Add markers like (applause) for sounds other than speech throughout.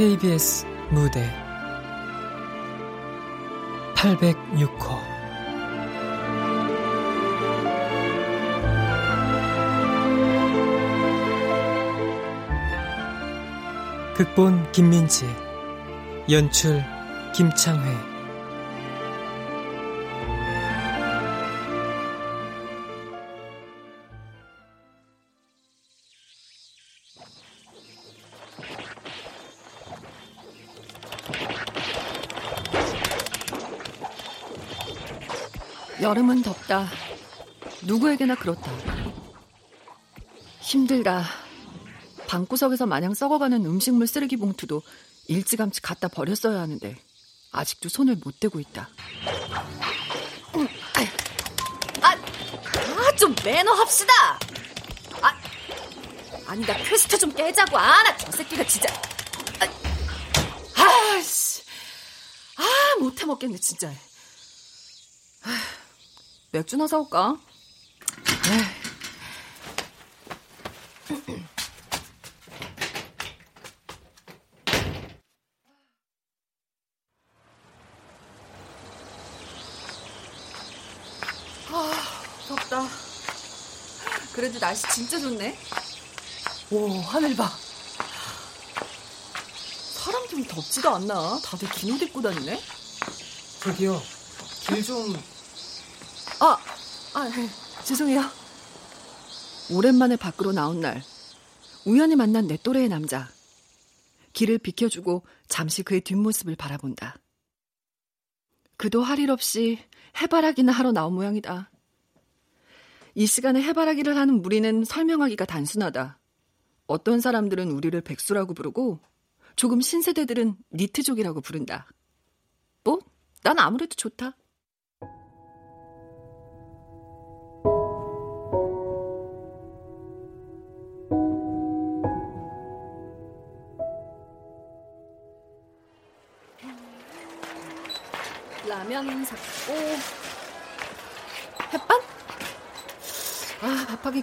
KBS 무대 806호. 극본 김민지 연출 김창회 여름은 덥다. 누구에게나 그렇다. 힘들다. 방구석에서 마냥 썩어가는 음식물 쓰레기 봉투도 일찌감치 갖다 버렸어야 하는데 아직도 손을 못 대고 있다. 아, 아, 좀 매너 합시다. 아, 아니 나 퀘스트 좀 깨자고. 아, 나 저 새끼가 진짜. 아, 아씨, 아 못해 먹겠네 진짜. 아, 맥주나 사올까? 아, 덥다. 그래도 날씨 진짜 좋네. 오, 하늘 봐. 사람 좀 덥지도 않나? 다들 긴 옷 입고 다니네? 저기요 길좀 아, 아, 네. 죄송해요. 오랜만에 밖으로 나온 날, 우연히 만난 내 또래의 남자. 길을 비켜주고 잠시 그의 뒷모습을 바라본다. 그도 할 일 없이 해바라기나 하러 나온 모양이다. 이 시간에 해바라기를 하는 무리는 설명하기가 단순하다. 어떤 사람들은 우리를 백수라고 부르고 조금 신세대들은 니트족이라고 부른다. 뭐? 난 아무래도 좋다.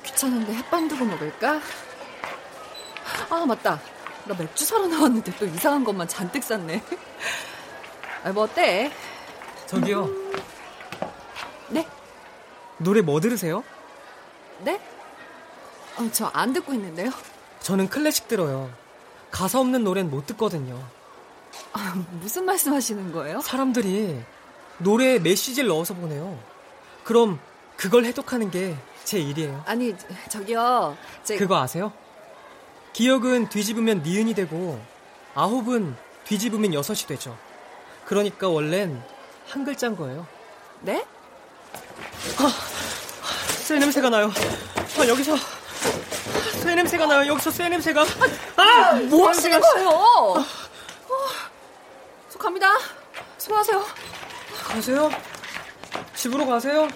귀찮은데 햇반 두고 먹을까? 아 맞다 나 맥주 사러 나왔는데 또 이상한 것만 잔뜩 샀네 아, 뭐 어때? 저기요 네? 노래 뭐 들으세요? 네? 어, 저 안 듣고 있는데요 저는 클래식 들어요 가사 없는 노래는 못 듣거든요 아, 무슨 말씀 하시는 거예요? 사람들이 노래에 메시지를 넣어서 보내요 그럼 그걸 해독하는 게 제 일이에요 아니 저기요 제... 그거 아세요? 기억은 뒤집으면 니은이 되고 아홉은 뒤집으면 여섯이 되죠. 그러니까 원래는 한 글자인 거예요. 네? 아, 쇠 냄새가 나요. 아, 여기서 쇠 냄새가 나요. 여기서 쇠 냄새가. 아, 뭐 하시는 거예요? 어, 저 갑니다. 수고하세요. 가세요. 집으로 가세요.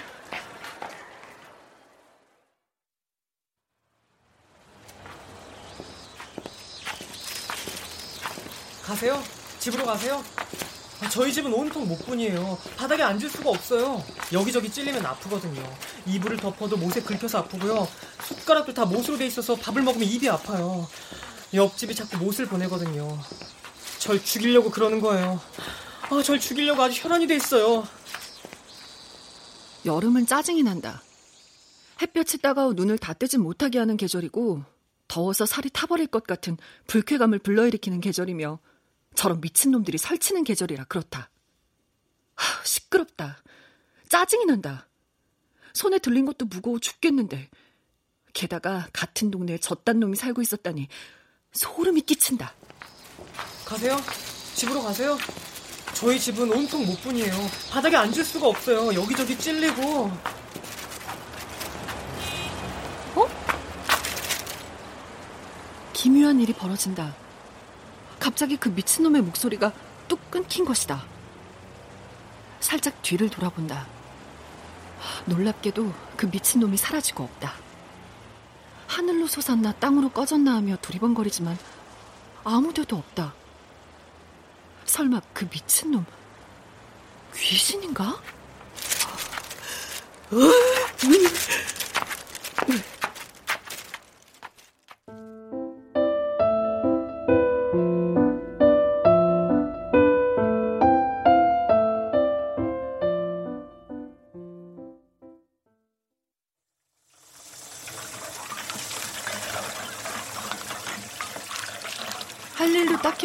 가세요. 집으로 가세요. 아, 저희 집은 온통 목분이에요. 바닥에 앉을 수가 없어요. 여기저기 찔리면 아프거든요. 이불을 덮어도 못에 긁혀서 아프고요. 숟가락도 다 못으로 돼 있어서 밥을 먹으면 입이 아파요. 옆집이 자꾸 못을 보내거든요. 절 죽이려고 그러는 거예요. 아, 절 죽이려고 아주 혈안이 돼 있어요. 여름은 짜증이 난다. 햇볕이 따가워 눈을 다 뜨지 못하게 하는 계절이고 더워서 살이 타버릴 것 같은 불쾌감을 불러일으키는 계절이며 저런 미친놈들이 설치는 계절이라 그렇다. 하, 시끄럽다. 짜증이 난다. 손에 들린 것도 무거워 죽겠는데. 게다가 같은 동네에 저딴 놈이 살고 있었다니 소름이 끼친다. 가세요. 집으로 가세요. 저희 집은 온통 못뿐이에요. 바닥에 앉을 수가 없어요. 여기저기 찔리고. 기묘한 일이 벌어진다. 갑자기 그 미친놈의 목소리가 뚝 끊긴 것이다. 살짝 뒤를 돌아본다. 놀랍게도 그 미친놈이 사라지고 없다. 하늘로 솟았나 땅으로 꺼졌나 하며 두리번거리지만 아무데도 없다. 설마 그 미친놈 귀신인가?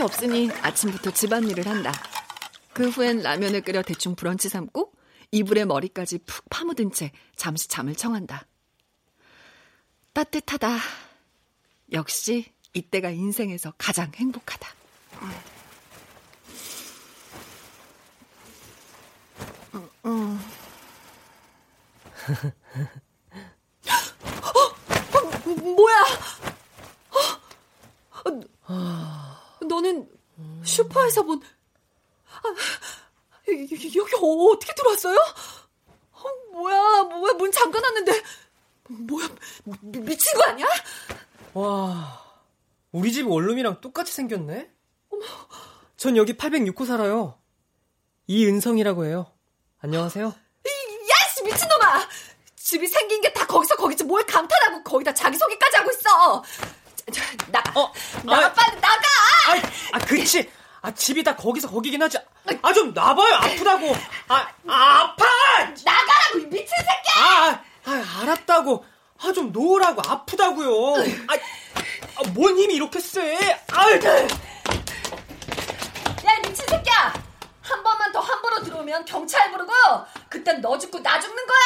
없으니 아침부터 집안일을 한다. 그 후엔 라면을 끓여 대충 브런치 삼고 이불에 머리까지 푹 파묻은 채 잠시 잠을 청한다. 따뜻하다. 역시 이때가 인생에서 가장 행복하다. 음, 음. 어, 어, 뭐야? 어, 너는 슈퍼에서 본 아, 여기, 어떻게 들어왔어요? 어, 뭐야, 뭐야, 문 잠가놨는데. 뭐야, 미, 미친 거 아니야? 와, 우리 집 원룸이랑 똑같이 생겼네? 전 여기 806호 살아요. 이은성이라고 해요. 안녕하세요. 야씨, 미친놈아! 집이 생긴 게 다 거기서 거기지 뭘 감탄하고 거기다 자기소개까지 하고 있어! 자, (laughs) 자, 나가! 어, 나가, 아, 빨리 나가! 아, 아, 그치. 아, 집이 다 거기서 거기긴 하지. 아, 좀 놔봐요. 아프다고. 아, 아 아파! 나가라고, 이 미친 새끼야! 아, 아, 알았다고. 아, 좀 놓으라고. 아프다고요. 아, 아, 뭔 힘이 이렇게 세? 아, 야, 이 미친 새끼야! 한 번만 더 함부로 들어오면 경찰 부르고, 그땐 너 죽고 나 죽는 거야!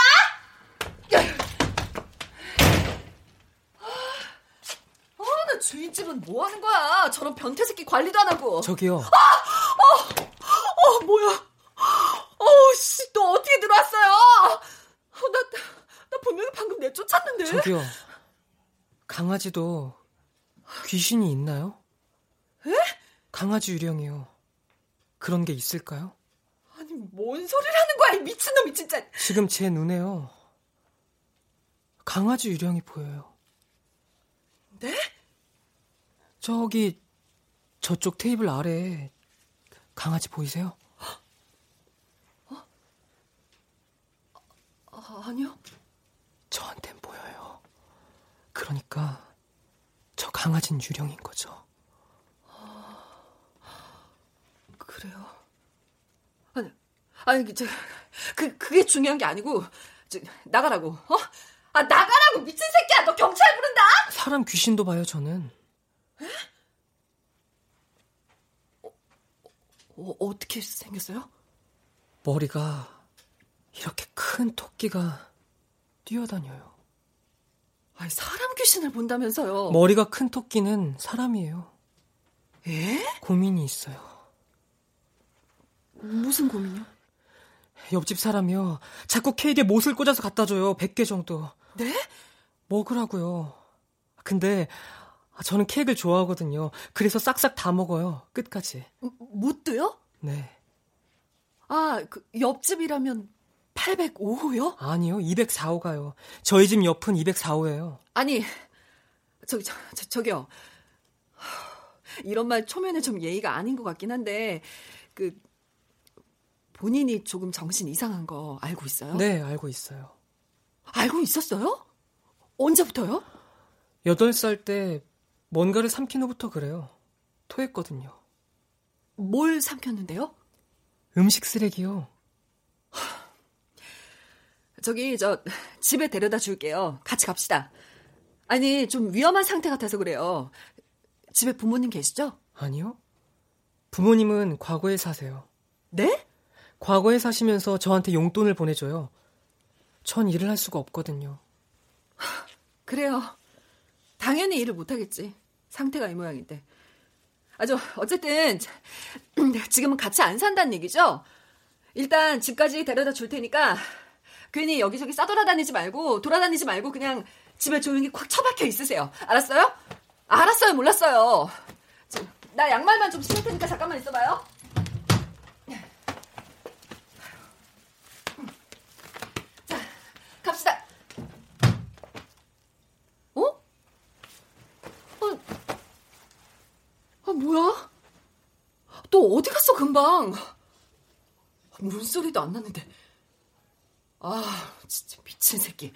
야. 아, 나 주인집은 뭐 하는 거야? 저런 변태 새끼 관리도 안 하고. 저기요. 어, 뭐야? 어, 씨, 너 어떻게 들어왔어요? 어, 나, 나 분명히 방금 내쫓았는데. 저기요. 강아지도 귀신이 있나요? 에? 강아지 유령이요. 그런 게 있을까요? 아니, 뭔 소리를 하는 거야, 이 미친놈이 진짜. 지금 제 눈에요. 강아지 유령이 보여요. 네? 저기 저쪽 테이블 아래에 강아지 보이세요? 아, 아니요. 저한텐 보여요. 그러니까 저 강아지는 유령인 거죠. 그래요. 아니, 아니, 저, 그, 그게 중요한 게 아니고, 저, 나가라고, 어? 아, 나가라고, 미친 새끼야! 너 경찰 부른다! 사람 귀신도 봐요, 저는. 어, 어떻게 생겼어요? 머리가 이렇게 큰 토끼가 뛰어다녀요. 아니, 사람 귀신을 본다면서요. 머리가 큰 토끼는 사람이에요. 예? 고민이 있어요. 무슨 고민이요? 옆집 사람이요. 자꾸 케이크에 못을 꽂아서 갖다 줘요. 100개 정도. 네? 먹으라고요. 근데 저는 케이크를 좋아하거든요. 그래서 싹싹 다 먹어요. 끝까지. 못도요? 네. 아, 그, 옆집이라면 805호요? 아니요. 204호가요. 저희 집 옆은 204호예요. 아니, 저기, 저, 저, 저기요. 이런 말 초면에 좀 예의가 아닌 것 같긴 한데, 그, 본인이 조금 정신 이상한 거 알고 있어요? 네, 알고 있어요. 알고 있었어요? 언제부터요? 8살 때 뭔가를 삼킨 후부터 그래요. 토했거든요. 뭘 삼켰는데요? 음식 쓰레기요. 저기, 저, 집에 데려다 줄게요. 같이 갑시다. 아니, 좀 위험한 상태 같아서 그래요. 집에 부모님 계시죠? 아니요. 부모님은 과거에 사세요. 네? 과거에 사시면서 저한테 용돈을 보내줘요. 전 일을 할 수가 없거든요. 그래요. 당연히 일을 못하겠지. 상태가 이 모양인데. 아주 어쨌든 (clears throat) 지금은 같이 안 산다는 얘기죠? 일단 집까지 데려다 줄 테니까 괜히 여기저기 싸돌아다니지 말고 돌아다니지 말고 그냥 집에 조용히 콱 처박혀 있으세요. 알았어요? 알았어요. 몰랐어요. 저, 나 양말만 좀 신을 테니까 잠깐만 있어봐요. 자, 갑시다. 어? 어? 아, 뭐야? 또 어디 갔어, 금방? 물소리도 안 났는데. 아, 진짜 미친 새끼.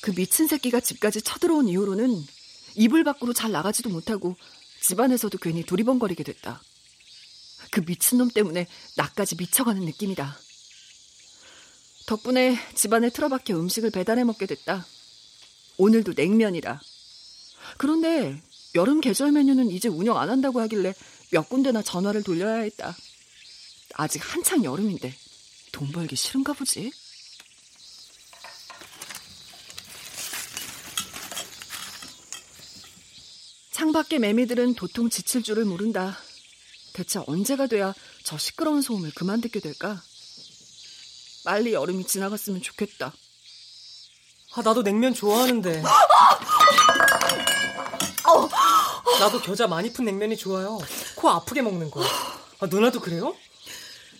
그 미친 새끼가 집까지 쳐들어온 이후로는 이불 밖으로 잘 나가지도 못하고 집안에서도 괜히 두리번거리게 됐다. 그 미친놈 때문에 나까지 미쳐가는 느낌이다. 덕분에 집안에 틀어박혀 음식을 배달해 먹게 됐다. 오늘도 냉면이라. 그런데 여름 계절 메뉴는 이제 운영 안 한다고 하길래 몇 군데나 전화를 돌려야 했다. 아직 한창 여름인데 돈 벌기 싫은가 보지? 창밖의 매미들은 도통 지칠 줄을 모른다. 대체 언제가 돼야 저 시끄러운 소음을 그만 듣게 될까? 빨리 여름이 지나갔으면 좋겠다. 아, 나도 냉면 좋아하는데. (gasps) 나도 겨자 많이 푼 냉면이 좋아요. 코 아프게 먹는 거. 아, 누나도 그래요?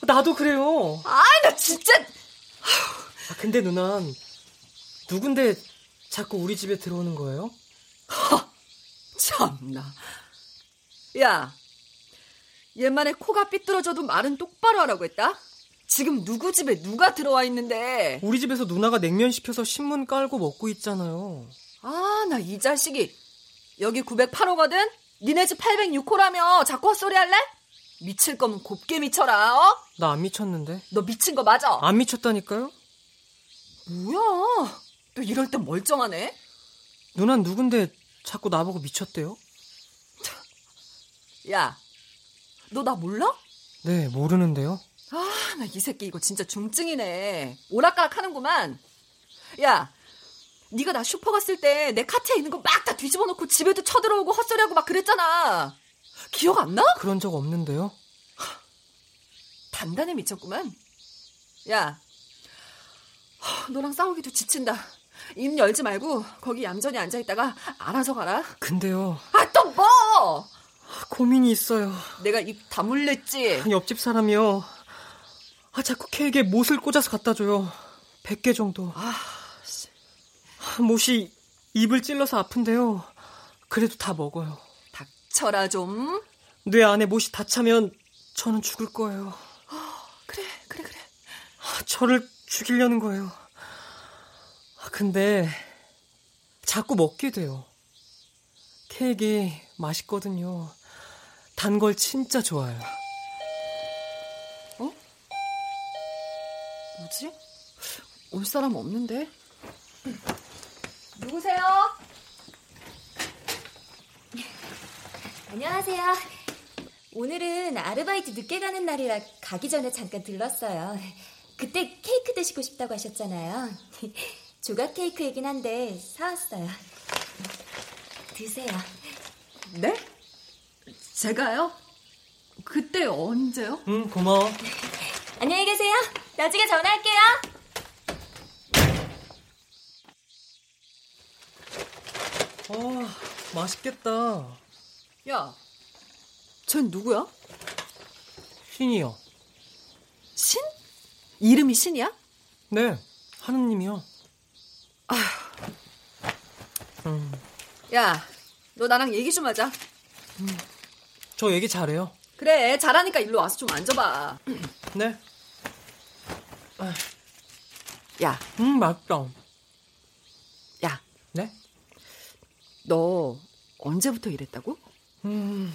나도 그래요. 아, 나 진짜! 아, 근데 누난 누군데 자꾸 우리 집에 들어오는 거예요? (laughs) 참나. 야, 옛말에 코가 삐뚤어져도 말은 똑바로 하라고 했다? 지금 누구 집에 누가 들어와 있는데? 우리 집에서 누나가 냉면 시켜서 신문 깔고 먹고 있잖아요. 아, 나 이 자식이. 여기 908호거든? 니네 집 806호라며 자꾸 헛소리 할래? 미칠 거면 곱게 미쳐라, 어? 나 안 미쳤는데. 너 미친 거 맞아? 안 미쳤다니까요? 뭐야? 또 이럴 땐 멀쩡하네? 누난 누군데 자꾸 나보고 미쳤대요? 야, 너 나 몰라? 네, 모르는데요. 아, 나 이 새끼 이거 진짜 중증이네. 오락가락 하는구만. 야, 네가 나 슈퍼 갔을 때 내 카트에 있는 거 막 다 뒤집어 놓고 집에도 쳐들어오고 헛소리하고 막 그랬잖아. 기억 안 나? 그런 적 없는데요. 단단해 미쳤구만. 야, 하, 너랑 싸우기도 지친다. 입 열지 말고 거기 얌전히 앉아 있다가 알아서 가라. 근데요, 아, 또 뭐? 고민이 있어요. 내가 입 다물랬지. 옆집 사람이요. 아, 자꾸 케이크에 못을 꽂아서 갖다 줘요. 100개 정도. 아, 아, 못이 입을 찔러서 아픈데요. 그래도 다 먹어요. 닥쳐라 좀. 뇌 안에 못이 다 차면 저는 죽을 거예요. 그래, 그래, 그래. 아, 저를 죽이려는 거예요. 아, 근데 자꾸 먹게 돼요. 케이크 맛있거든요. 단 걸 진짜 좋아해요. 뭐지? 올 사람 없는데? 누구세요? 안녕하세요. 오늘은 아르바이트 늦게 가는 날이라 가기 전에 잠깐 들렀어요. 그때 케이크 드시고 싶다고 하셨잖아요. (laughs) 조각 케이크이긴 한데 사왔어요. 드세요. 네? 제가요? 그때 언제요? 응, 고마워. 안녕히 계세요. 나중에 전화할게요. 아, 맛있겠다. 야, 쟨 누구야? 신이요. 신? 이름이 신이야? 네, 하느님이요. 음, 야, 너 나랑 얘기 좀 하자. 저 얘기 잘해요. 그래, 잘하니까 일로 와서 좀 앉아봐. 네. 야, 음, 맛있다. 야, 네? 너 언제부터 이랬다고? 음,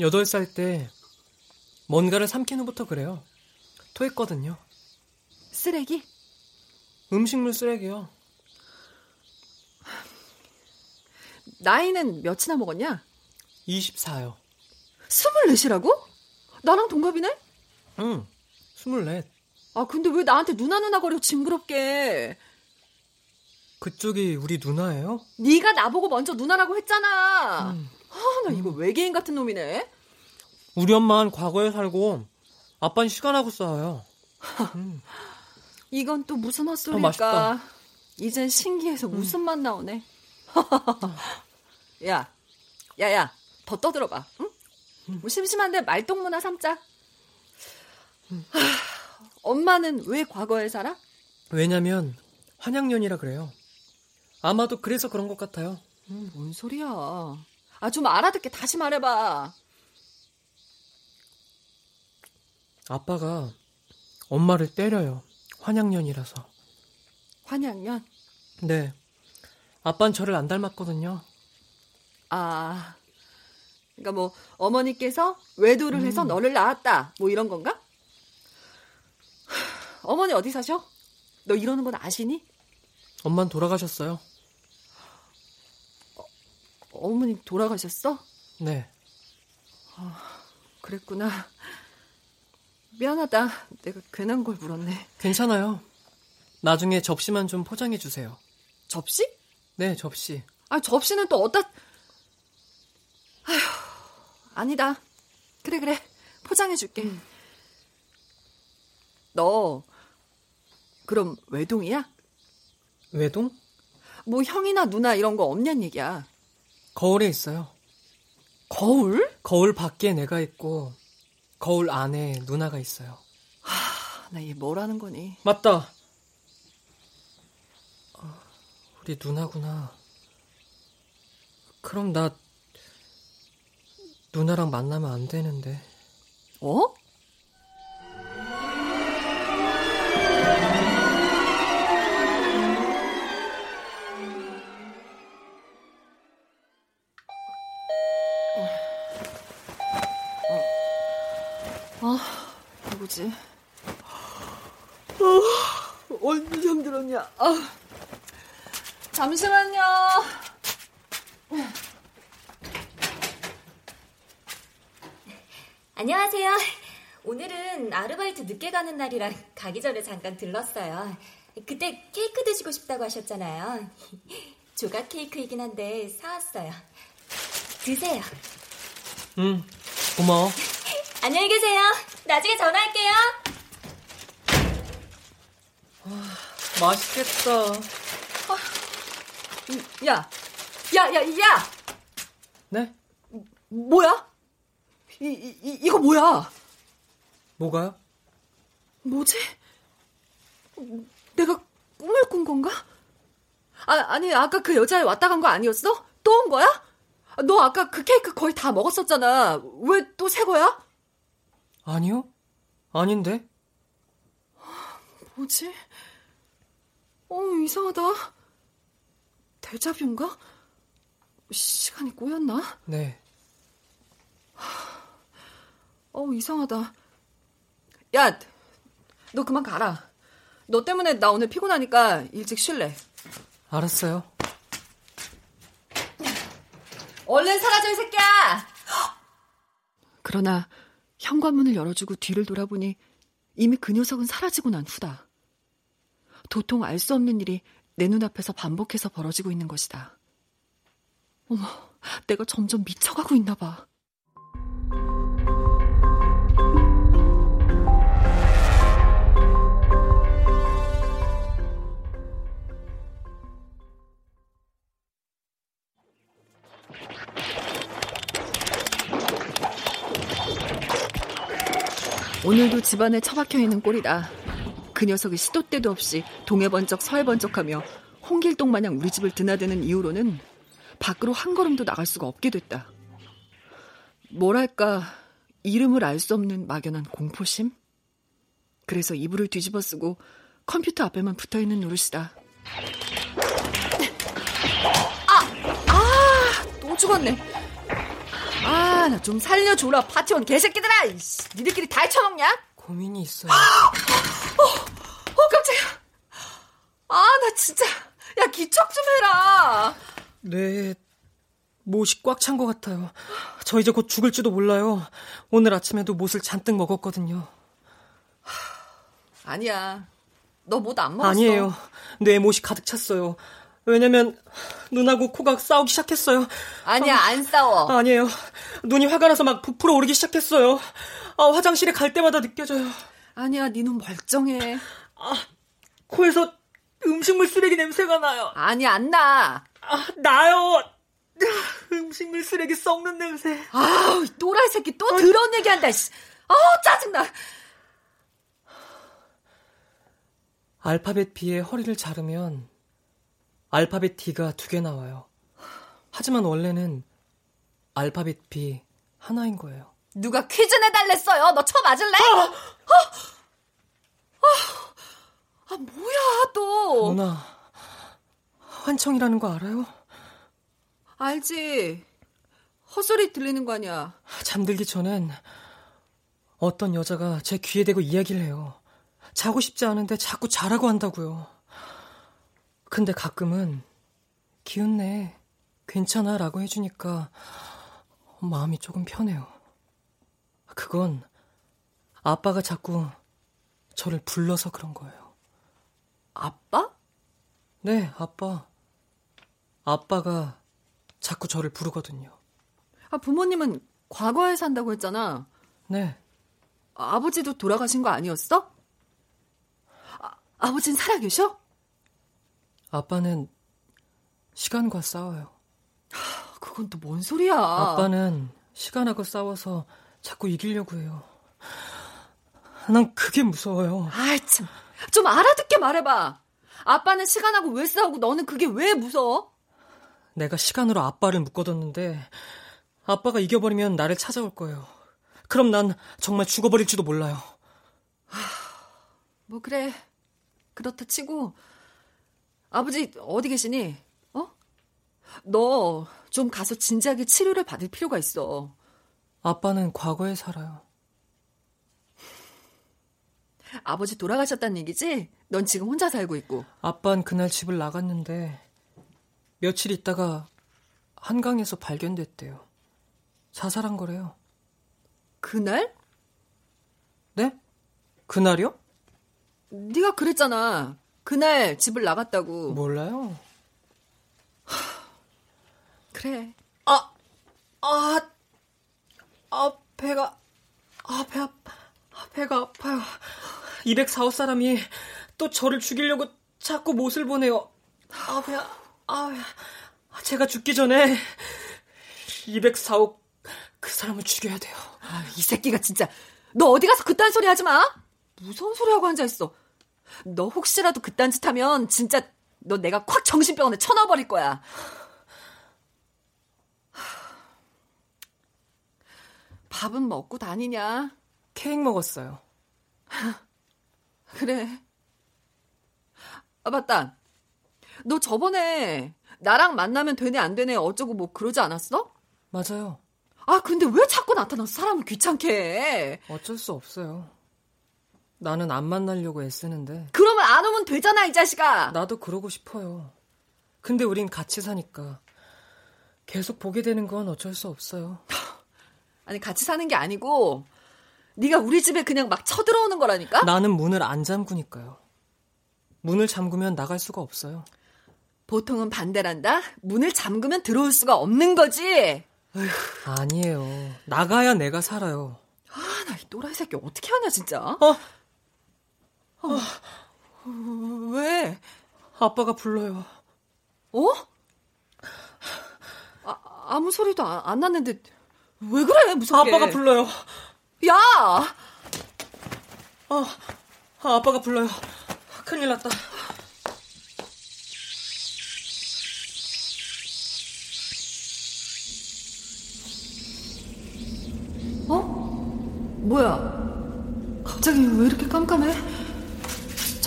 8살 때 뭔가를 삼킨 후부터 그래요. 토했거든요. 쓰레기? 음식물 쓰레기요. 나이는 몇이나 먹었냐? 24요. 스물넷이라고? 나랑 동갑이네? 응. 스물넷. 아, 근데 왜 나한테 누나 누나 거려 징그럽게. 그쪽이 우리 누나예요? 네가 나보고 먼저 누나라고 했잖아. 음. 아, 나 이거 외계인 같은 놈이네. 우리 엄마는 과거에 살고 아빠는 시간하고 싸워요. 음. 이건 또 무슨 헛소리일까? 어, 이젠 신기해서 음. 무슨 맛 나오네. (laughs) 야, 야야, 더 떠들어봐. 응? 음. 뭐 심심한데 말동무나 삼자. 음. 엄마는 왜 과거에 살아? 왜냐면 환양년이라 그래요. 아마도 그래서 그런 것 같아요. 음, 뭔 소리야? 아, 좀 알아듣게 다시 말해봐. 아빠가 엄마를 때려요. 환양년이라서. 환양년? 네. 아빠는 저를 안 닮았거든요. 아, 그러니까 뭐 어머니께서 외도를 음. 해서 너를 낳았다. 뭐 이런 건가? 어머니 어디 사셔? 너 이러는 건 아시니? 엄만 돌아가셨어요. 어, 어머니 돌아가셨어? 네. 아, 그랬구나. 미안하다. 내가 괜한 걸 물었네. 괜찮아요. 나중에 접시만 좀 포장해 주세요. 접시? 네, 접시. 아, 접시는 또 어디다 아휴, 아니다. 그래, 그래. 포장해 줄게. 음. 너 그럼 외동이야? 외동? 뭐 형이나 누나 이런 거 없냔 얘기야. 거울에 있어요. 거울? 거울 밖에 내가 있고 거울 안에 누나가 있어요. 하, 나 얘 뭐라는 거니? 맞다. 어, 우리 누나구나. 그럼 나 누나랑 만나면 안 되는데. 어? 누구지? 어, 언제 잠들었냐? 아, 잠시만요. 안녕하세요. 오늘은 아르바이트 늦게 가는 날이라 가기 전에 잠깐 들렀어요. 그때 케이크 드시고 싶다고 하셨잖아요. 조각 케이크이긴 한데 사왔어요. 드세요. 응, 고마워. 안녕히 계세요. 나중에 전화할게요. 아, 맛있겠다. 아, 야, 야, 야, 야! 네? 뭐야? 이, 이, 이거 뭐야? 뭐가요? 뭐지? 내가 꿈을 꾼 건가? 아, 아니, 아까 그 여자애 왔다 간 거 아니었어? 또 온 거야? 너 아까 그 케이크 거의 다 먹었었잖아. 왜 또 새 거야? 아니요. 아닌데. 뭐지? 어, 이상하다. 대자뷰인가? 시간이 꼬였나? 네. 어, 이상하다. 야, 너 그만 가라. 너 때문에 나 오늘 피곤하니까 일찍 쉴래. 알았어요. 얼른 사라져, 이 새끼야! 그러나 현관문을 열어주고 뒤를 돌아보니 이미 그 녀석은 사라지고 난 후다. 도통 알 수 없는 일이 내 눈앞에서 반복해서 벌어지고 있는 것이다. 어머, 내가 점점 미쳐가고 있나 봐. 오늘도 집안에 처박혀 있는 꼴이다. 그 녀석이 시도 때도 없이 동해 번쩍 서해 번쩍하며 홍길동 마냥 우리 집을 드나드는 이후로는 밖으로 한 걸음도 나갈 수가 없게 됐다. 뭐랄까 이름을 알 수 없는 막연한 공포심? 그래서 이불을 뒤집어 쓰고 컴퓨터 앞에만 붙어 있는 노릇이다. 아! 아! 또 죽었네. 아, 나 좀 살려줘라, 파티원 개새끼들아! 이씨, 니들끼리 다 해쳐먹냐? 고민이 있어요. 어, 어, 깜짝이야. 아, 나 진짜. 야, 기척 좀 해라. 네, 못이 꽉 찬 것 같아요. 저 이제 곧 죽을지도 몰라요. 오늘 아침에도 못을 잔뜩 먹었거든요. 하... 아니야. 너 못 안 먹었어. 아니에요. 뇌 못이 가득 찼어요. 왜냐면 눈하고 코가 싸우기 시작했어요. 아니야, 안 싸워. 아니에요. 눈이 화가 나서 막 부풀어 오르기 시작했어요. 아, 화장실에 갈 때마다 느껴져요. 아니야, 네 눈 멀쩡해. 코에서 음식물 쓰레기 냄새가 나요. 아니, 안 나. 아, 나요. 음식물 쓰레기 썩는 냄새. 아우, 이 또라이 새끼 또 더러운 얘기한다. 씨. 아우, 짜증나. 알파벳 B의 허리를 자르면 알파벳 D가 두 개 나와요. 하지만 원래는 알파벳 B 하나인 거예요. 누가 퀴즈 내달랬어요? 너 쳐 맞을래? 어? 어? 아, 뭐야, 또. 누나, 환청이라는 거 알아요? 알지. 헛소리 들리는 거 아니야. 잠들기 전엔 어떤 여자가 제 귀에 대고 이야기를 해요. 자고 싶지 않은데 자꾸 자라고 한다고요. 근데 가끔은 기운내, 괜찮아 라고 해주니까 마음이 조금 편해요. 그건 아빠가 자꾸 저를 불러서 그런 거예요. 아빠? 네, 아빠. 아빠가 자꾸 저를 부르거든요. 아, 부모님은 과거에 산다고 했잖아. 네, 아 버지도 돌아가신 거 아니었어? 아, 아버진 살아계셔? 아빠는 시간과 싸워요. 그건 또 뭔 소리야. 아빠는 시간하고 싸워서 자꾸 이기려고 해요. 난 그게 무서워요. 아이, 참. 좀 알아듣게 말해봐. 아빠는 시간하고 왜 싸우고 너는 그게 왜 무서워? 내가 시간으로 아빠를 묶어뒀는데 아빠가 이겨버리면 나를 찾아올 거예요. 그럼 난 정말 죽어버릴지도 몰라요. 뭐, 그래. 그렇다 치고. 아버지, 어디 계시니? 어? 너 좀 가서 진지하게 치료를 받을 필요가 있어. 아빠는 과거에 살아요. 아버지 돌아가셨다는 얘기지? 넌 지금 혼자 살고 있고. 아빠는 그날 집을 나갔는데 며칠 있다가 한강에서 발견됐대요. 자살한 거래요. 그날? 네? 그날이요? 네가 그랬잖아. 그날 집을 나갔다고. 몰라요. 그래. 아, 아, 아, 배가, 아, 배, 아, 아, 배가 아파요. 204호 사람이 또 저를 죽이려고 자꾸 못을 보내요. 아, 배, 아, 배. 제가 죽기 전에 204호 그 사람을 죽여야 돼요. 아, 이 새끼가 진짜. 너 어디 가서 그딴 소리 하지 마. 무서운 소리 하고 앉아 있어. 너 혹시라도 그딴 짓 하면 진짜 너 내가 콱 정신병원에 쳐넣어버릴 거야. 밥은 먹고 다니냐? 케이크 먹었어요. (laughs) 그래. 아, 맞다. 너 저번에 나랑 만나면 되네, 안 되네, 어쩌고 뭐 그러지 않았어? 맞아요. 아, 근데 왜 자꾸 나타나서 사람을 귀찮게 해? 어쩔 수 없어요. 나는 안 만나려고 애쓰는데 그러면 안 오면 되잖아, 이 자식아! 나도 그러고 싶어요. 근데 우린 같이 사니까 계속 보게 되는 건 어쩔 수 없어요. (laughs) 아니, 같이 사는 게 아니고, 네가 우리 집에 그냥 막 쳐들어오는 거라니까? 나는 문을 안 잠그니까요. 문을 잠그면 나갈 수가 없어요. 보통은 반대란다? 문을 잠그면 들어올 수가 없는 거지? 아니에요. 나가야 내가 살아요. 아, 나 이 또라이 새끼 어떻게 하냐, 진짜? 어? 왜? 아빠가 불러요. 어? 아, 아무 소리도 안, 안 났는데, 왜 그래, 무섭게. 아빠가 불러요. 야! 아, 아빠가 불러요. 큰일 났다. 어? 뭐야? 갑자기 왜 이렇게 깜깜해?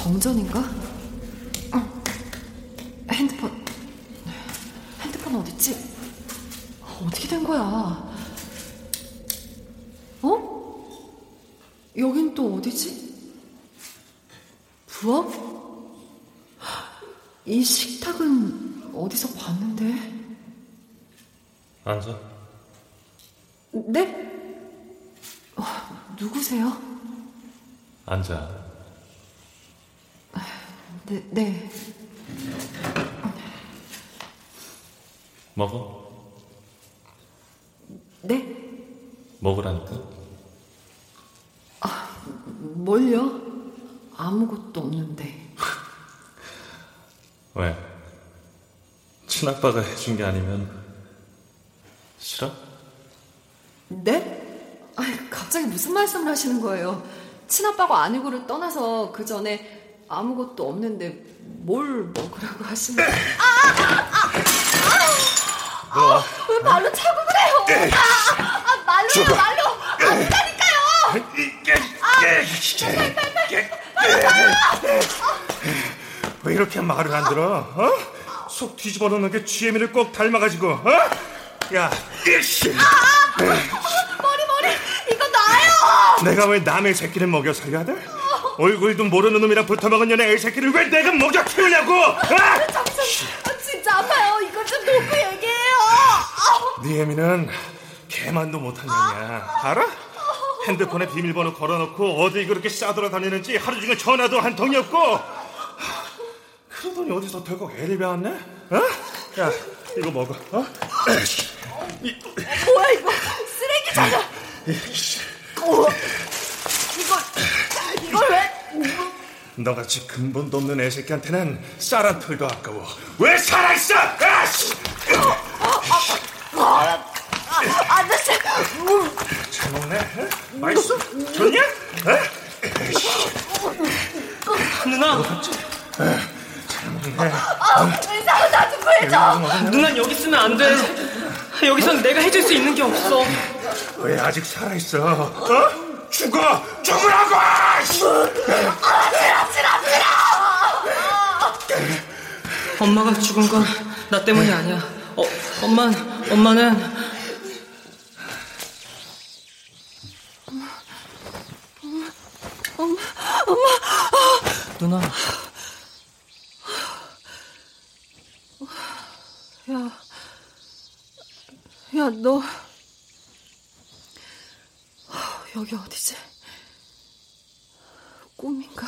정전인가? 어. 핸드폰. 핸드폰 어딨지? 어떻게 된 거야? 어? 여긴 또 어디지? 부엌? 이 식탁은 어디서 봤는데? 앉아. 네? 어, 누구세요? 앉아. 네, 네. 먹어. 네? 먹으라니까. 뭘요? 아무것도 없는데. (laughs) 왜? 친아빠가 해준 게 아니면 싫어? 네? 아니, 갑자기 무슨 말씀을 하시는 거예요? 친아빠가 아니고를 떠나서 그 전에 아무것도 없는데 뭘 먹으라고 하시는 거예요? 왜 말로 차고 그래요? 아, 아, 말로요, 말로! 왜 이렇게 말을 안 들어? 어? 속 뒤집어 놓는 게 쥐애미를 꼭 닮아가지고, 어? 야, 이씨! 머리, 머리! 이거 나요! 내가 왜 남의 새끼를 먹여 살려야 돼? 얼굴도 모르는 놈이랑 붙어먹은 년의 애 새끼를 왜 내가 먹여 키우냐고! 어? 아, 진짜 아파요. 이거 좀 놓고 얘기해요. 네 애미는 개만도 못한 년이야. 알아? 핸드폰에 비밀번호 걸어놓고 어디 그렇게 싸돌아다니는지 하루 종일 전화도 한 통이 없고 그러더니 어디서 덜컥 애를 배웠네? 어? 야 이거 먹어 어? 뭐야, 이거. 쓰레기잖아. 어, 이걸, 이걸 왜. 너같이 근본도 없는 애새끼한테는 쌀한 털도 아까워 왜 살아있어! 아씨! 아저씨! 잘 먹네 어? 맛있어? 좋냐? 어? 누나, 의사가 나좀 구해줘! 누난 여기 있으면 안 돼. 여기선 내가 해줄 수 있는 게 없어. 왜 아직 살아있어? 어? 죽어! 죽으라고! 엄마가 죽은 건 나 때문이 아니야. 어, 엄마, 엄마는 누나, 야, 야, 너. 여기 어디지? 꿈인가?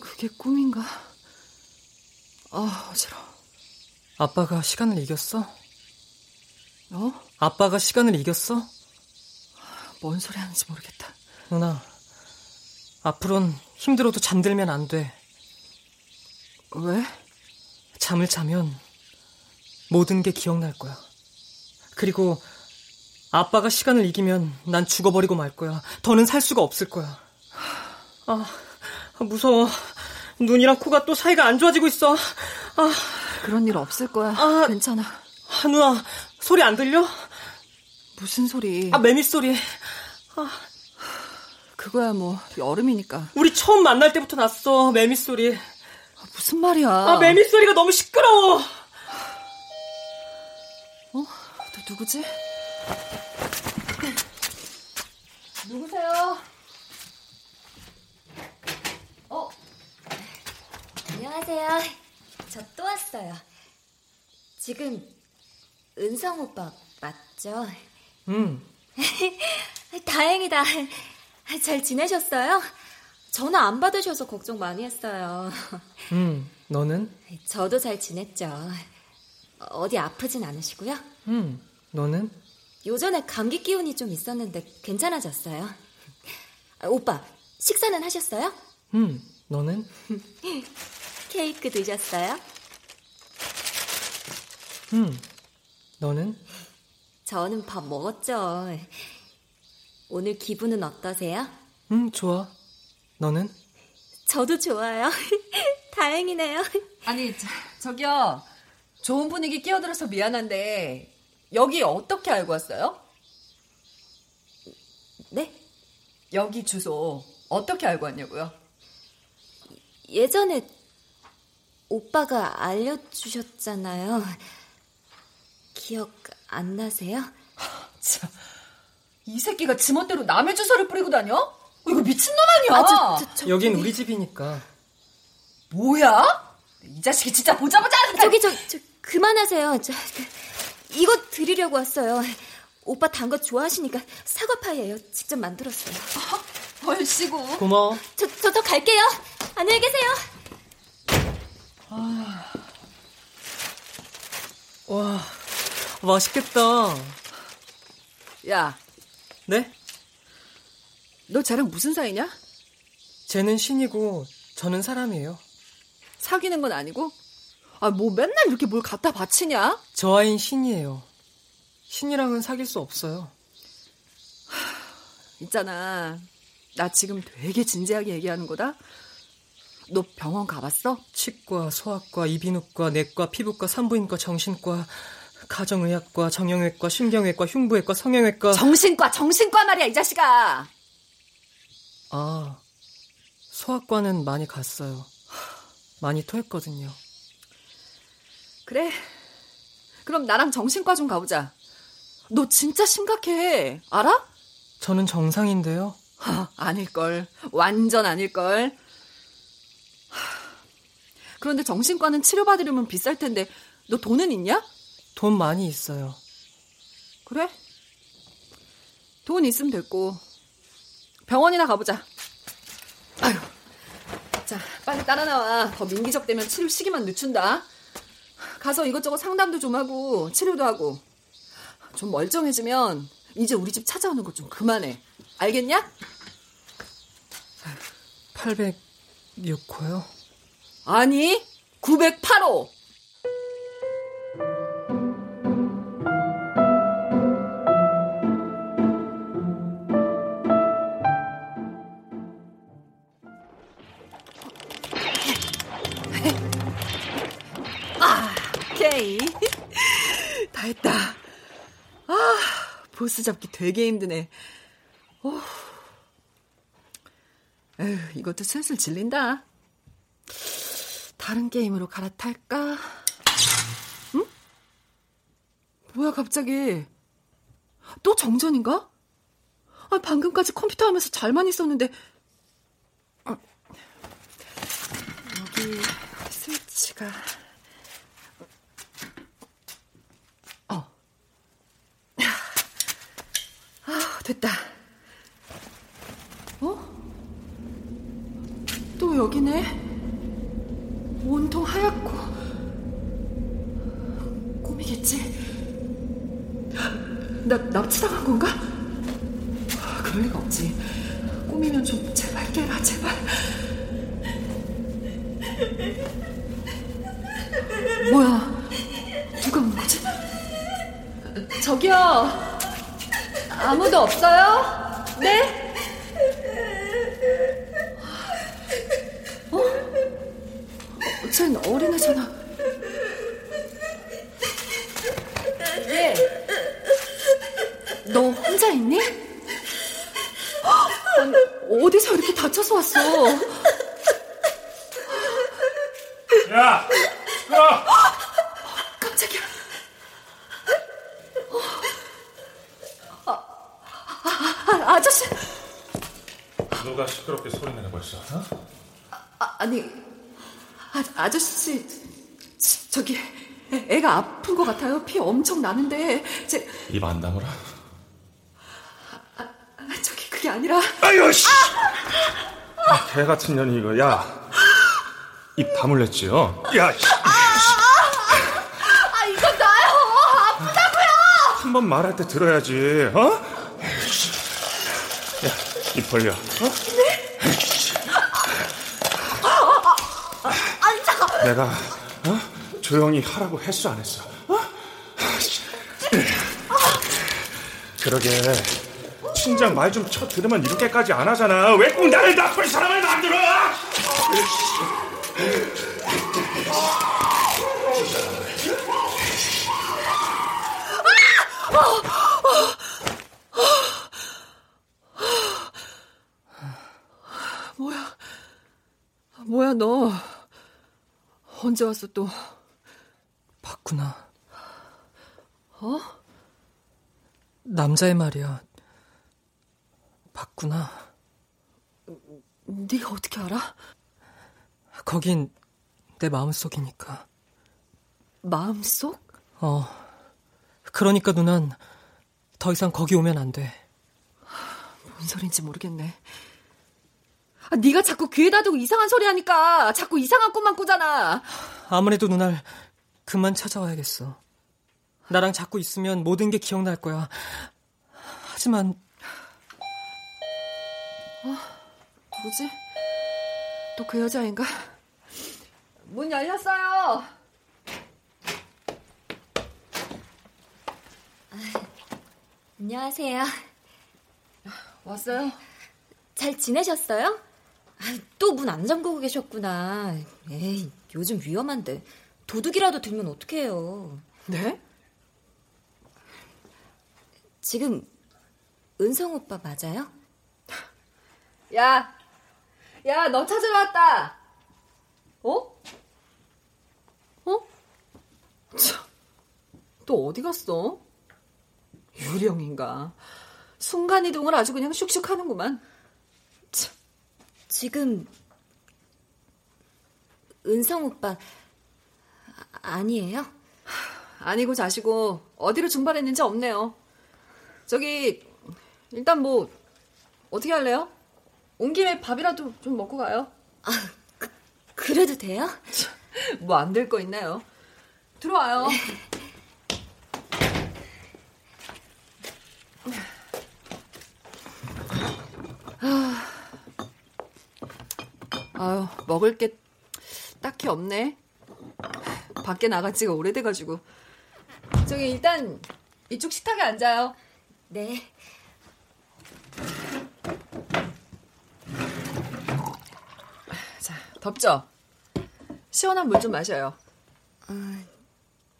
그게 꿈인가? 아, 어지러워. 아빠가 시간을 이겼어? 어? 아빠가 시간을 이겼어? 뭔 소리 하는지 모르겠다. 누나, 앞으론 힘들어도 잠들면 안 돼. 왜? 잠을 자면 모든 게 기억날 거야. 그리고 아빠가 시간을 이기면 난 죽어버리고 말 거야. 더는 살 수가 없을 거야. 아, 무서워. 눈이랑 코가 또 사이가 안 좋아지고 있어. 아, 그런 일 없을 거야. 아. 괜찮아. 아, 누나, 소리 안 들려? 무슨 소리? 아, 매미 소리. 그거야 뭐 여름이니까. 우리 처음 만날 때부터 났어, 매미 소리. 무슨 말이야? 아, 매미 소리가 너무 시끄러워. 너 누구지? 누구세요? 어, 안녕하세요. 저 또 왔어요. 지금 은성 오빠 맞죠? 음, (laughs) 다행이다. 잘 지내셨어요? 전화 안 받으셔서 걱정 많이 했어요. (laughs) 음, 너는? 저도 잘 지냈죠. 어디 아프진 않으시고요? 음, 너는? 요전에 감기 기운이 좀 있었는데 괜찮아졌어요. 아, 오빠, 식사는 하셨어요? 음, 너는? (laughs) 케이크 드셨어요? 음, 너는? 저는 밥 먹었죠. 오늘 기분은 어떠세요? 음, 좋아. 너는? 저도 좋아요. (laughs) 다행이네요. 아니 저, 저기요. 좋은 분위기 끼어들어서 미안한데 여기 어떻게 알고 왔어요? 네? 여기 주소 어떻게 알고 왔냐고요? 예전에 오빠가 알려주셨잖아요. 기억 안 나세요? (laughs) 참, 이 새끼가 지멋대로 남의 주소를 뿌리고 다녀? 어, 이거 미친놈 아니야? 아, 저, 저, 저, 여긴 우리 집이니까. 뭐야? 이 자식이 진짜 보자마자 저기 저, 저 그만하세요. 저, 그, 이거 드리려고 왔어요. 오빠 단 거 좋아하시니까 사과파이예요. 직접 만들었어요. 벌시고 고마워. 저, 저더 갈게요. 안녕히 계세요. 아, 와, 맛있겠다. 야, 네? 너 쟤랑 무슨 사이냐? 쟤는 신이고 저는 사람이에요. 사귀는 건 아니고? 아, 뭐 맨날 이렇게 뭘 갖다 바치냐? 저 아이는 신이에요. 신이랑은 사귈 수 없어요. 있잖아. 나 지금 되게 진지하게 얘기하는 거다. 너 병원 가봤어? 치과, 소아과, 이비인후과, 내과, 피부과, 산부인과, 정신과, 가정의학과, 정형외과, 신경외과, 흉부외과, 성형외과. 정신과, 정신과 말이야, 이 자식아! 아, 소아과는 많이 갔어요. 많이 토했거든요. 그래. 그럼 나랑 정신과 좀 가보자. 너 진짜 심각해. 알아? 저는 정상인데요. 하, 아닐걸. 완전 아닐걸. 그런데 정신과는 치료받으려면 비쌀 텐데, 너 돈은 있냐? 돈 많이 있어요. 그래? 돈 있으면 됐고. 병원이나 가보자. 아유. 자, 빨리 따라 나와. 더 민기적 되면 치료 시기만 늦춘다. 가서 이것저것 상담도 좀 하고, 치료도 하고. 좀 멀쩡해지면, 이제 우리 집 찾아오는 거좀 그만해. 알겠냐? 806호요? 아니, 908호! 보스 잡기 되게 힘드네. 오. 에휴, 이것도 슬슬 질린다. 다른 게임으로 갈아탈까? 응? 뭐야, 갑자기. 또 정전인가? 아, 방금까지 컴퓨터 하면서 잘만 있었는데. 어. 여기 스위치가. 됐다. 어? 또 여기네? 온통 하얗고 꿈이겠지? 나 납치당한 건가? 그럴 리가 없지. 꿈이면 좀 제발 깨라 제발. 뭐야? 누가 온 거지? 저기요. 아무도 없어요? 네? 어? 쟨 어린애잖아. 네. 너 혼자 있니? 아니, 어디서 이렇게 다쳐서 왔어? 야! 시끄러! 깜짝이야. 아, 아, 아, 아저씨. 누가 시끄럽게 소리 내는 거였어? 어? 아, 아니, 아, 아저씨, 저- 저기, 애- 애가 아픈 것 같아요. 피 엄청 나는데, 제, 입안 다물어? 아, 저기 그게 아니라, 아유, 씨! 개 같은 년이 이거, 야. 입 다물랬지요? 야, 씨. 아, 이건 나요! 아프다고요! 한 번 말할 때 들어야지, 어? 야, 입 벌려. 어? 아니, 잠깐. 내가, 어? 조용히 하라고 했어, 안 했어? 어? 그러게. 친장 말 좀 쳐 들으면 이렇게까지 안 하잖아. 왜 꼭 나를 나쁜 사람을 만들어? 뭐야. 뭐야, 너. 언제 왔어, 또? 봤구나. 어? 남자의 말이야. 봤구나. 네가 어떻게 알아? 거긴 내 마음속이니까. 마음속? 어. 그러니까 누난 더 이상 거기 오면 안 돼. 뭔 소린지 모르겠네. 아, 네가 자꾸 귀에다 대고 이상한 소리 하니까 자꾸 이상한 꿈만 꾸잖아. 아무래도 누날 그만 찾아와야겠어. 나랑 자꾸 있으면 모든 게 기억날 거야. 하지만 어, 누구지? 또 그 여자인가? 문 열렸어요. 안녕하세요. 왔어요? 잘 지내셨어요? 또 문 안 잠그고 계셨구나. 에이, 요즘 위험한데. 도둑이라도 들면 어떡해요. 네? 지금 은성 오빠 맞아요? (laughs) 야, 야, 너 찾으러 왔다. 어? 어? 참, 또 어디 갔어? 유령인가? 순간이동을 아주 그냥 슉슉 하는구만. 참. 지금 은성 오빠 아, 아니에요? 아니고 자시고 어디로 증발했는지 없네요. 저기 일단 뭐 어떻게 할래요? 온 김에 밥이라도 좀 먹고 가요. 아, 그, 그래도 돼요? 뭐 안 될 거 있나요? 들어와요. (laughs) 아유, 먹을 게 딱히 없네. 밖에 나간 지가 오래돼가지고. 저기 일단 이쪽 식탁에 앉아요. 네. 자, 덥죠? 시원한 물 좀 마셔요. 어,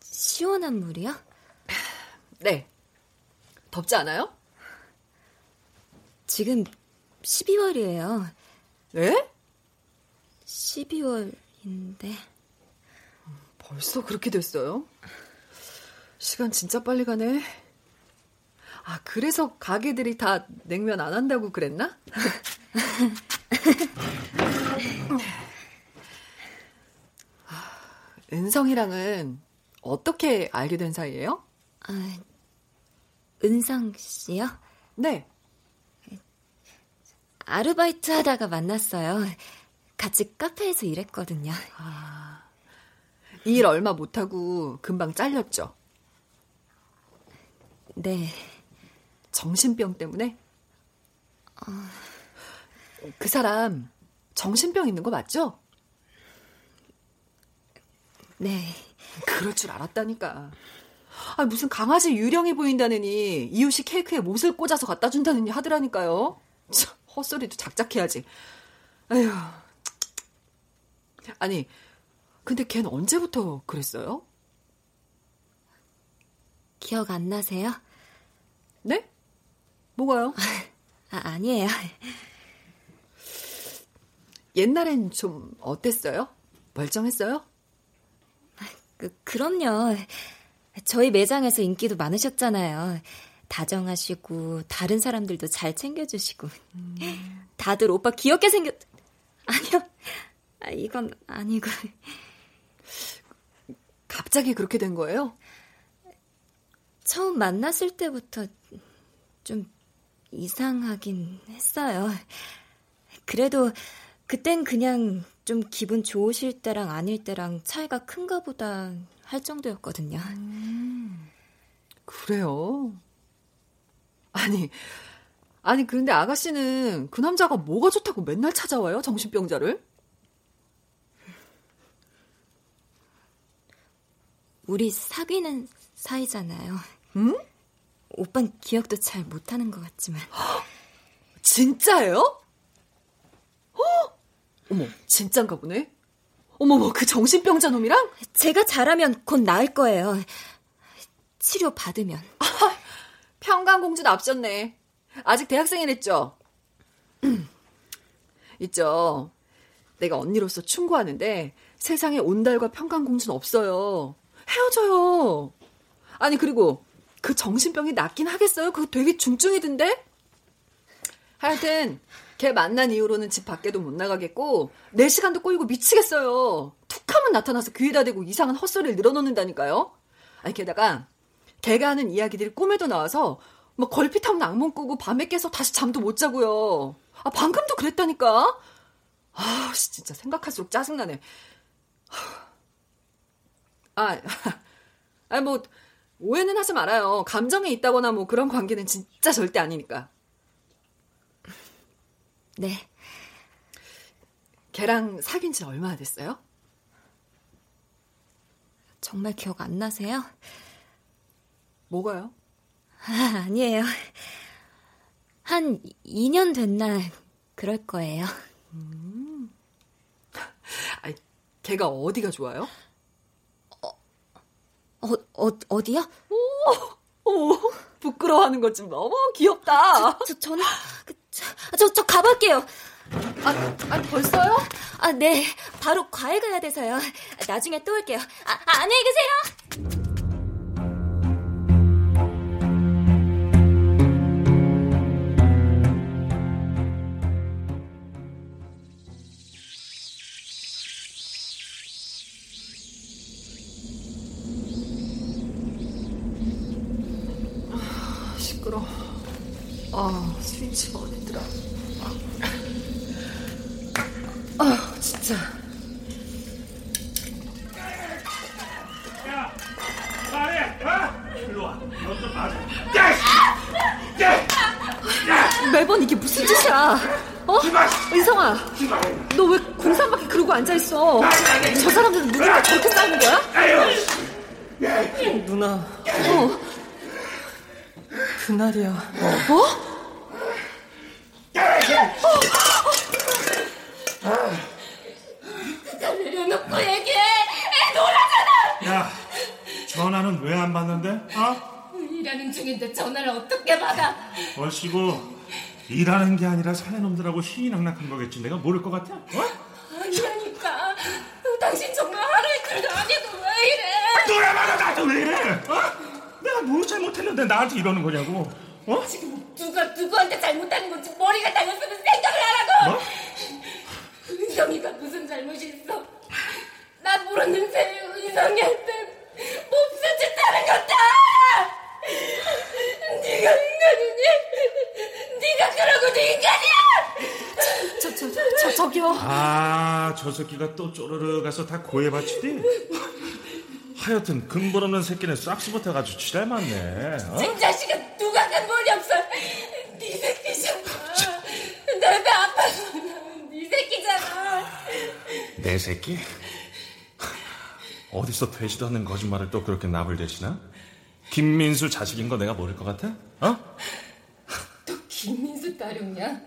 시원한 물이요? 네. 덥지 않아요? 지금 12월이에요. 네? 12월인데. 벌써 그렇게 됐어요? 시간 진짜 빨리 가네. 아, 그래서 가게들이 다 냉면 안 한다고 그랬나? 은성이랑은 어떻게 알게 된 사이예요? 아, 은성 씨요? 네. 아르바이트 하다가 만났어요. 같이 카페에서 일했거든요. 아, 일 얼마 못하고 금방 잘렸죠? 네. 정신병 때문에? 어... 그 사람 정신병 있는 거 맞죠? 네. 그럴 줄 알았다니까. 아, 무슨 강아지 유령이 보인다느니 이웃이 케이크에 못을 꽂아서 갖다 준다느니 하더라니까요. 참, 헛소리도 작작해야지. 아휴. 아니, 근데 걘 언제부터 그랬어요? 기억 안 나세요? 네? 뭐가요? (laughs) 아, 아니에요. 옛날엔 좀 어땠어요? 멀쩡했어요? 그, 그럼요. 저희 매장에서 인기도 많으셨잖아요. 다정하시고 다른 사람들도 잘 챙겨주시고 음. 다들 오빠 귀엽게 생겼 아니요 아, 이건 아니고 (laughs) 갑자기 그렇게 된 거예요? 처음 만났을 때부터 좀 이상하긴 했어요. 그래도 그땐 그냥 좀 기분 좋으실 때랑 아닐 때랑 차이가 큰가 보다 할 정도였거든요. 음, 그래요? 아니, 아니, 그런데 아가씨는 그 남자가 뭐가 좋다고 맨날 찾아와요? 정신병자를? 우리 사귀는 사이잖아요. 응? 오빤 기억도 잘 못하는 것 같지만. (gasps) 진짜예요? 어? 어머, 진짠가 보네. 어머머, 그 정신병자 놈이랑? 제가 잘하면 곧 나을 거예요. 치료 받으면. 아, 평강공주 납셨네. 아직 대학생이랬죠? (clears throat) 있죠. 내가 언니로서 충고하는데 세상에 온달과 평강공주는 없어요. 헤어져요. 아니, 그리고 그 정신병이 낫긴 하겠어요? 그거 되게 중증이던데? 하여튼, 걔 만난 이후로는 집 밖에도 못 나가겠고, 내 시간도 꼬이고 미치겠어요. 툭 하면 나타나서 귀에다 대고 이상한 헛소리를 늘어놓는다니까요? 아니, 게다가, 걔가 하는 이야기들이 꿈에도 나와서, 막 걸핏하면 악몽 꾸고 밤에 깨서 다시 잠도 못 자고요. 아, 방금도 그랬다니까? 아, 진짜 생각할수록 짜증나네. 아, 아, (laughs) 뭐, 오해는 하지 말아요. 감정이 있다거나 뭐 그런 관계는 진짜 절대 아니니까. 네. 걔랑 사귄 지 얼마나 됐어요? 정말 기억 안 나세요? 뭐가요? 아, 아니에요. 한 2년 됐나 그럴 거예요. 음. (laughs) 아니, 걔가 어디가 좋아요? 어, 어, 어 어디요? 오, 오, 부끄러워하는 것 좀 너무 귀엽다. 저, 저 저는 그, 저, 저, 저 가볼게요. 아, 아, 벌써요? 아, 네. 바로 과외 가야 돼서요. 나중에 또 올게요. 아, 아 안녕히 계세요. 아, 스위치가 어디더라. 아, 진짜. 야, 말해, 어? 일로 와. 너좀 맞아. 야, 야, 야. 매번 이게 무슨 짓이야? 어? 은성아, 너 왜 공산밖에 그러고 앉아 있어? 저 사람들은 누군가 저렇게 싸우는 거야? 누나. 어. 그날이야. 어? 그걸 내려놓고 얘기해! 애 놀아잖아! 야, 전화는 왜 안 받는데? 어? 일하는 중인데 전화를 어떻게 받아? 얼씨구 일하는 게 아니라 사내놈들하고 희희낙낙한 거겠지. 내가 모를 것 같아? 어? 아니라니까. 당신 정말 하루 이틀도 아니고 왜 이래? 너야말로 나도 왜 이래? 어? 내가 뭘 잘못했는데 나한테 이러는 거냐고? 어? 지금 누가 누구한테 잘못한 건지 머리가 달렸으면 생각을 하라고! 뭐? 은성이가 무슨 잘못이 있어? 나 모르는 새에 은성이한테 몹쓸 짓 하는 거다! 네가 인간이니? 네가 그러고도 인간이야! 저, 저, 저, 저, 저기요. 아, 저 새끼가 또 쪼르르 가서 다 고해 바치디? 하여튼 근본 없는 새끼는 싹수부터 가지고 지랄 많네. 어? 진 자식아 누가 근본이 없어? 네 새끼잖아. 내배 아파서 네 새끼잖아. 내 새끼? 어디서 되지도 않는 거짓말을 또 그렇게 나불대시나? 김민수 자식인 거 내가 모를 것 같아? 어? 너 김민수 따룡냐?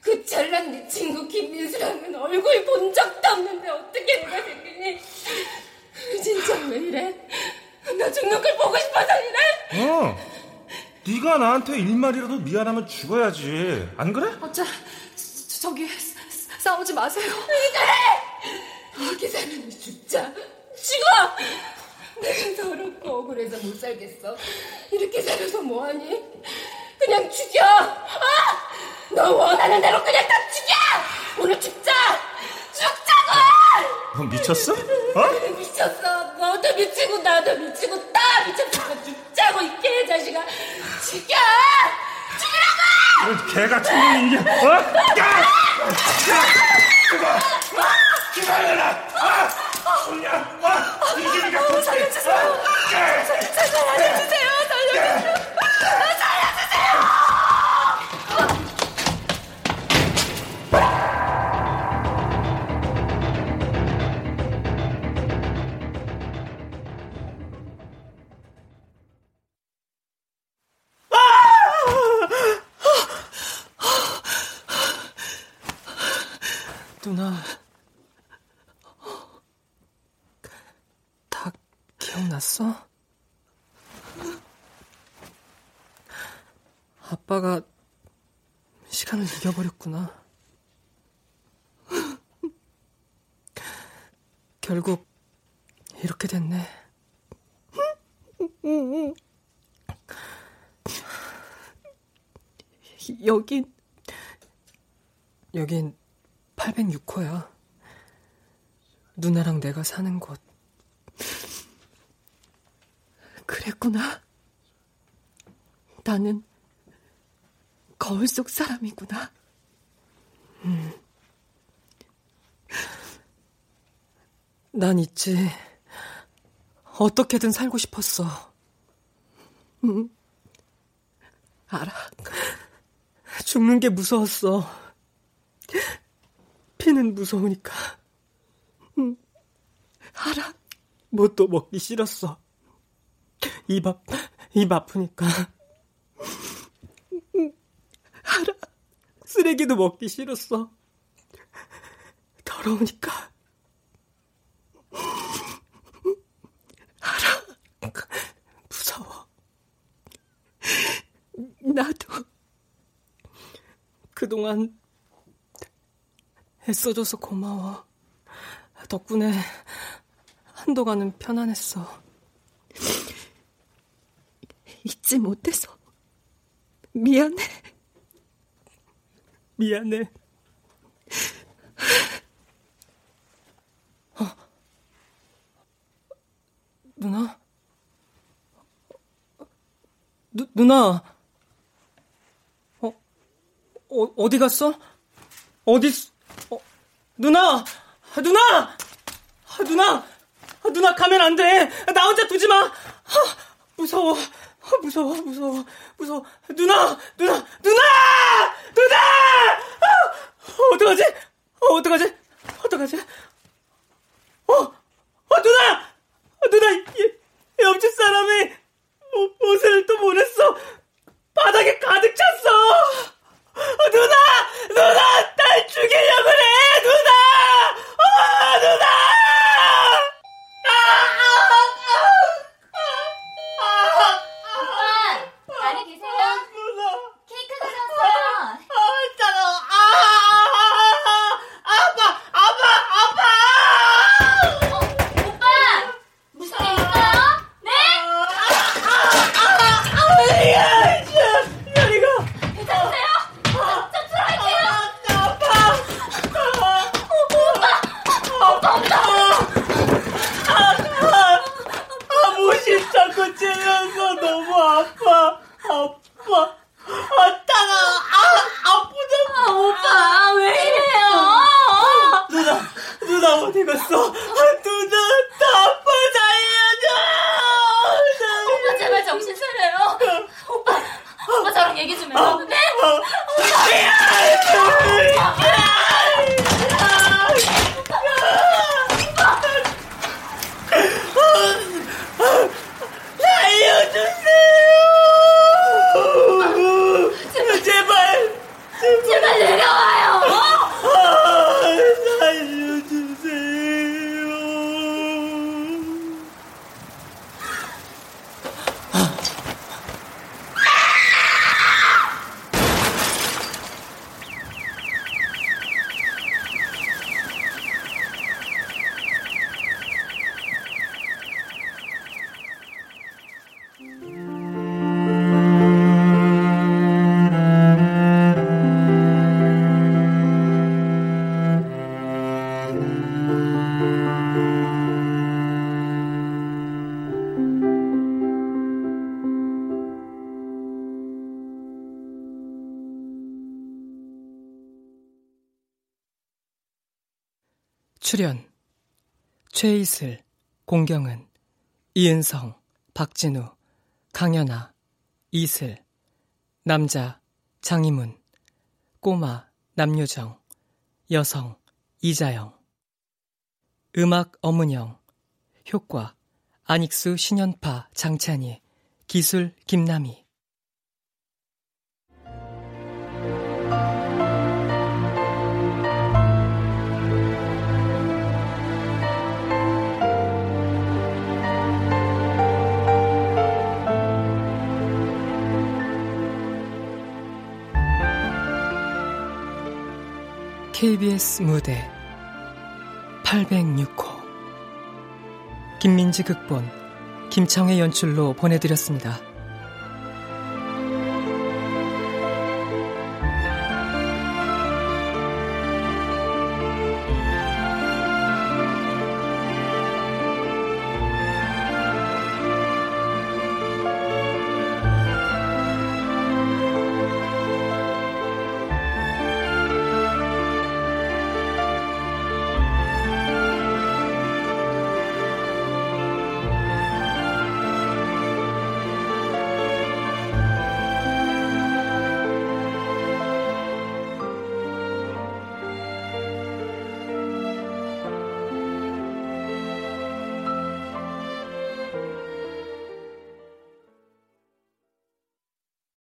그 잘난 네 친구 김민수랑은 얼굴 본 적도 없는데 어떻게 내가 생기니? 진짜 왜 이래? 나 죽는 걸 보고 싶어서 이래? 어. 네가 나한테 일말이라도 미안하면 죽어야지. 안 그래? 어, 자, 저기 싸우지 마세요. 그래! 여기 사람이 죽자. 죽어! 내가 더럽고 억울해서 못 살겠어. 이렇게 살아서 뭐하니? 그냥 죽여! 아! 너 원하는 대로 그냥 다 죽여! 오늘 죽자! 죽자고! 너 미쳤어? 어? 미쳤어. 너도 미치고 나도 미치고 다 미쳤어. 죽자고 이 개자식아. 죽여! 죽이라고! 개 같은 놈이 이게 어? 야! 기다려라! 아! 소냐! 아! 이기니까 또 살려주세요! 살려주세요! 살려주세요! 살려주세요! 누나. 다 기억 났어? 아빠가 시간을 이겨버렸구나. 결국 이렇게 됐네. 여긴 여긴 806호야. 누나랑 내가 사는 곳. 그랬구나. 나는 거울 속 사람이구나. 음, 난 있지. 어떻게든 살고 싶었어. 응. 알아. 죽는 게 무서웠어. 피는 무서우니까. 응. 알아. 뭣도 먹기 싫었어. 입, 아, 입 아프니까. 알아. 쓰레기도 먹기 싫었어. 더러우니까. 알아. 무서워. 나도. 그동안 애써줘서 고마워. 덕분에 한동안은 편안했어. 잊지 못해서 미안해. 미안해. 어. 누나? 누, 누나? 어, 어, 어디 갔어? 어디, 어, 누나! 누나! 누나! 누나 가면 안 돼! 나 혼자 두지 마! 무서워. 무서워, 무서워, 무서워. 누나! 누나! 누나! 누나! 어, 어떡하지? 어, 어떡하지? 어떡하지? 어, 어, 누나! 어, 누나, 옆집 사람이 옷을 또 보냈어. 바닥에 가득 찼어. 어, 누나! 누나! 날 죽이려고 그래! 누나! 어, 누나! 출 공경은, 이은성, 박진우, 강연아, 이슬, 남자, 장희문, 꼬마, 남유정, 여성, 이자영, 음악, 어문영, 효과, 안익수, 신연파, 장찬희, 기술, 김남희, KBS 무대 806호 김민지 극본 김창회 연출로 보내드렸습니다.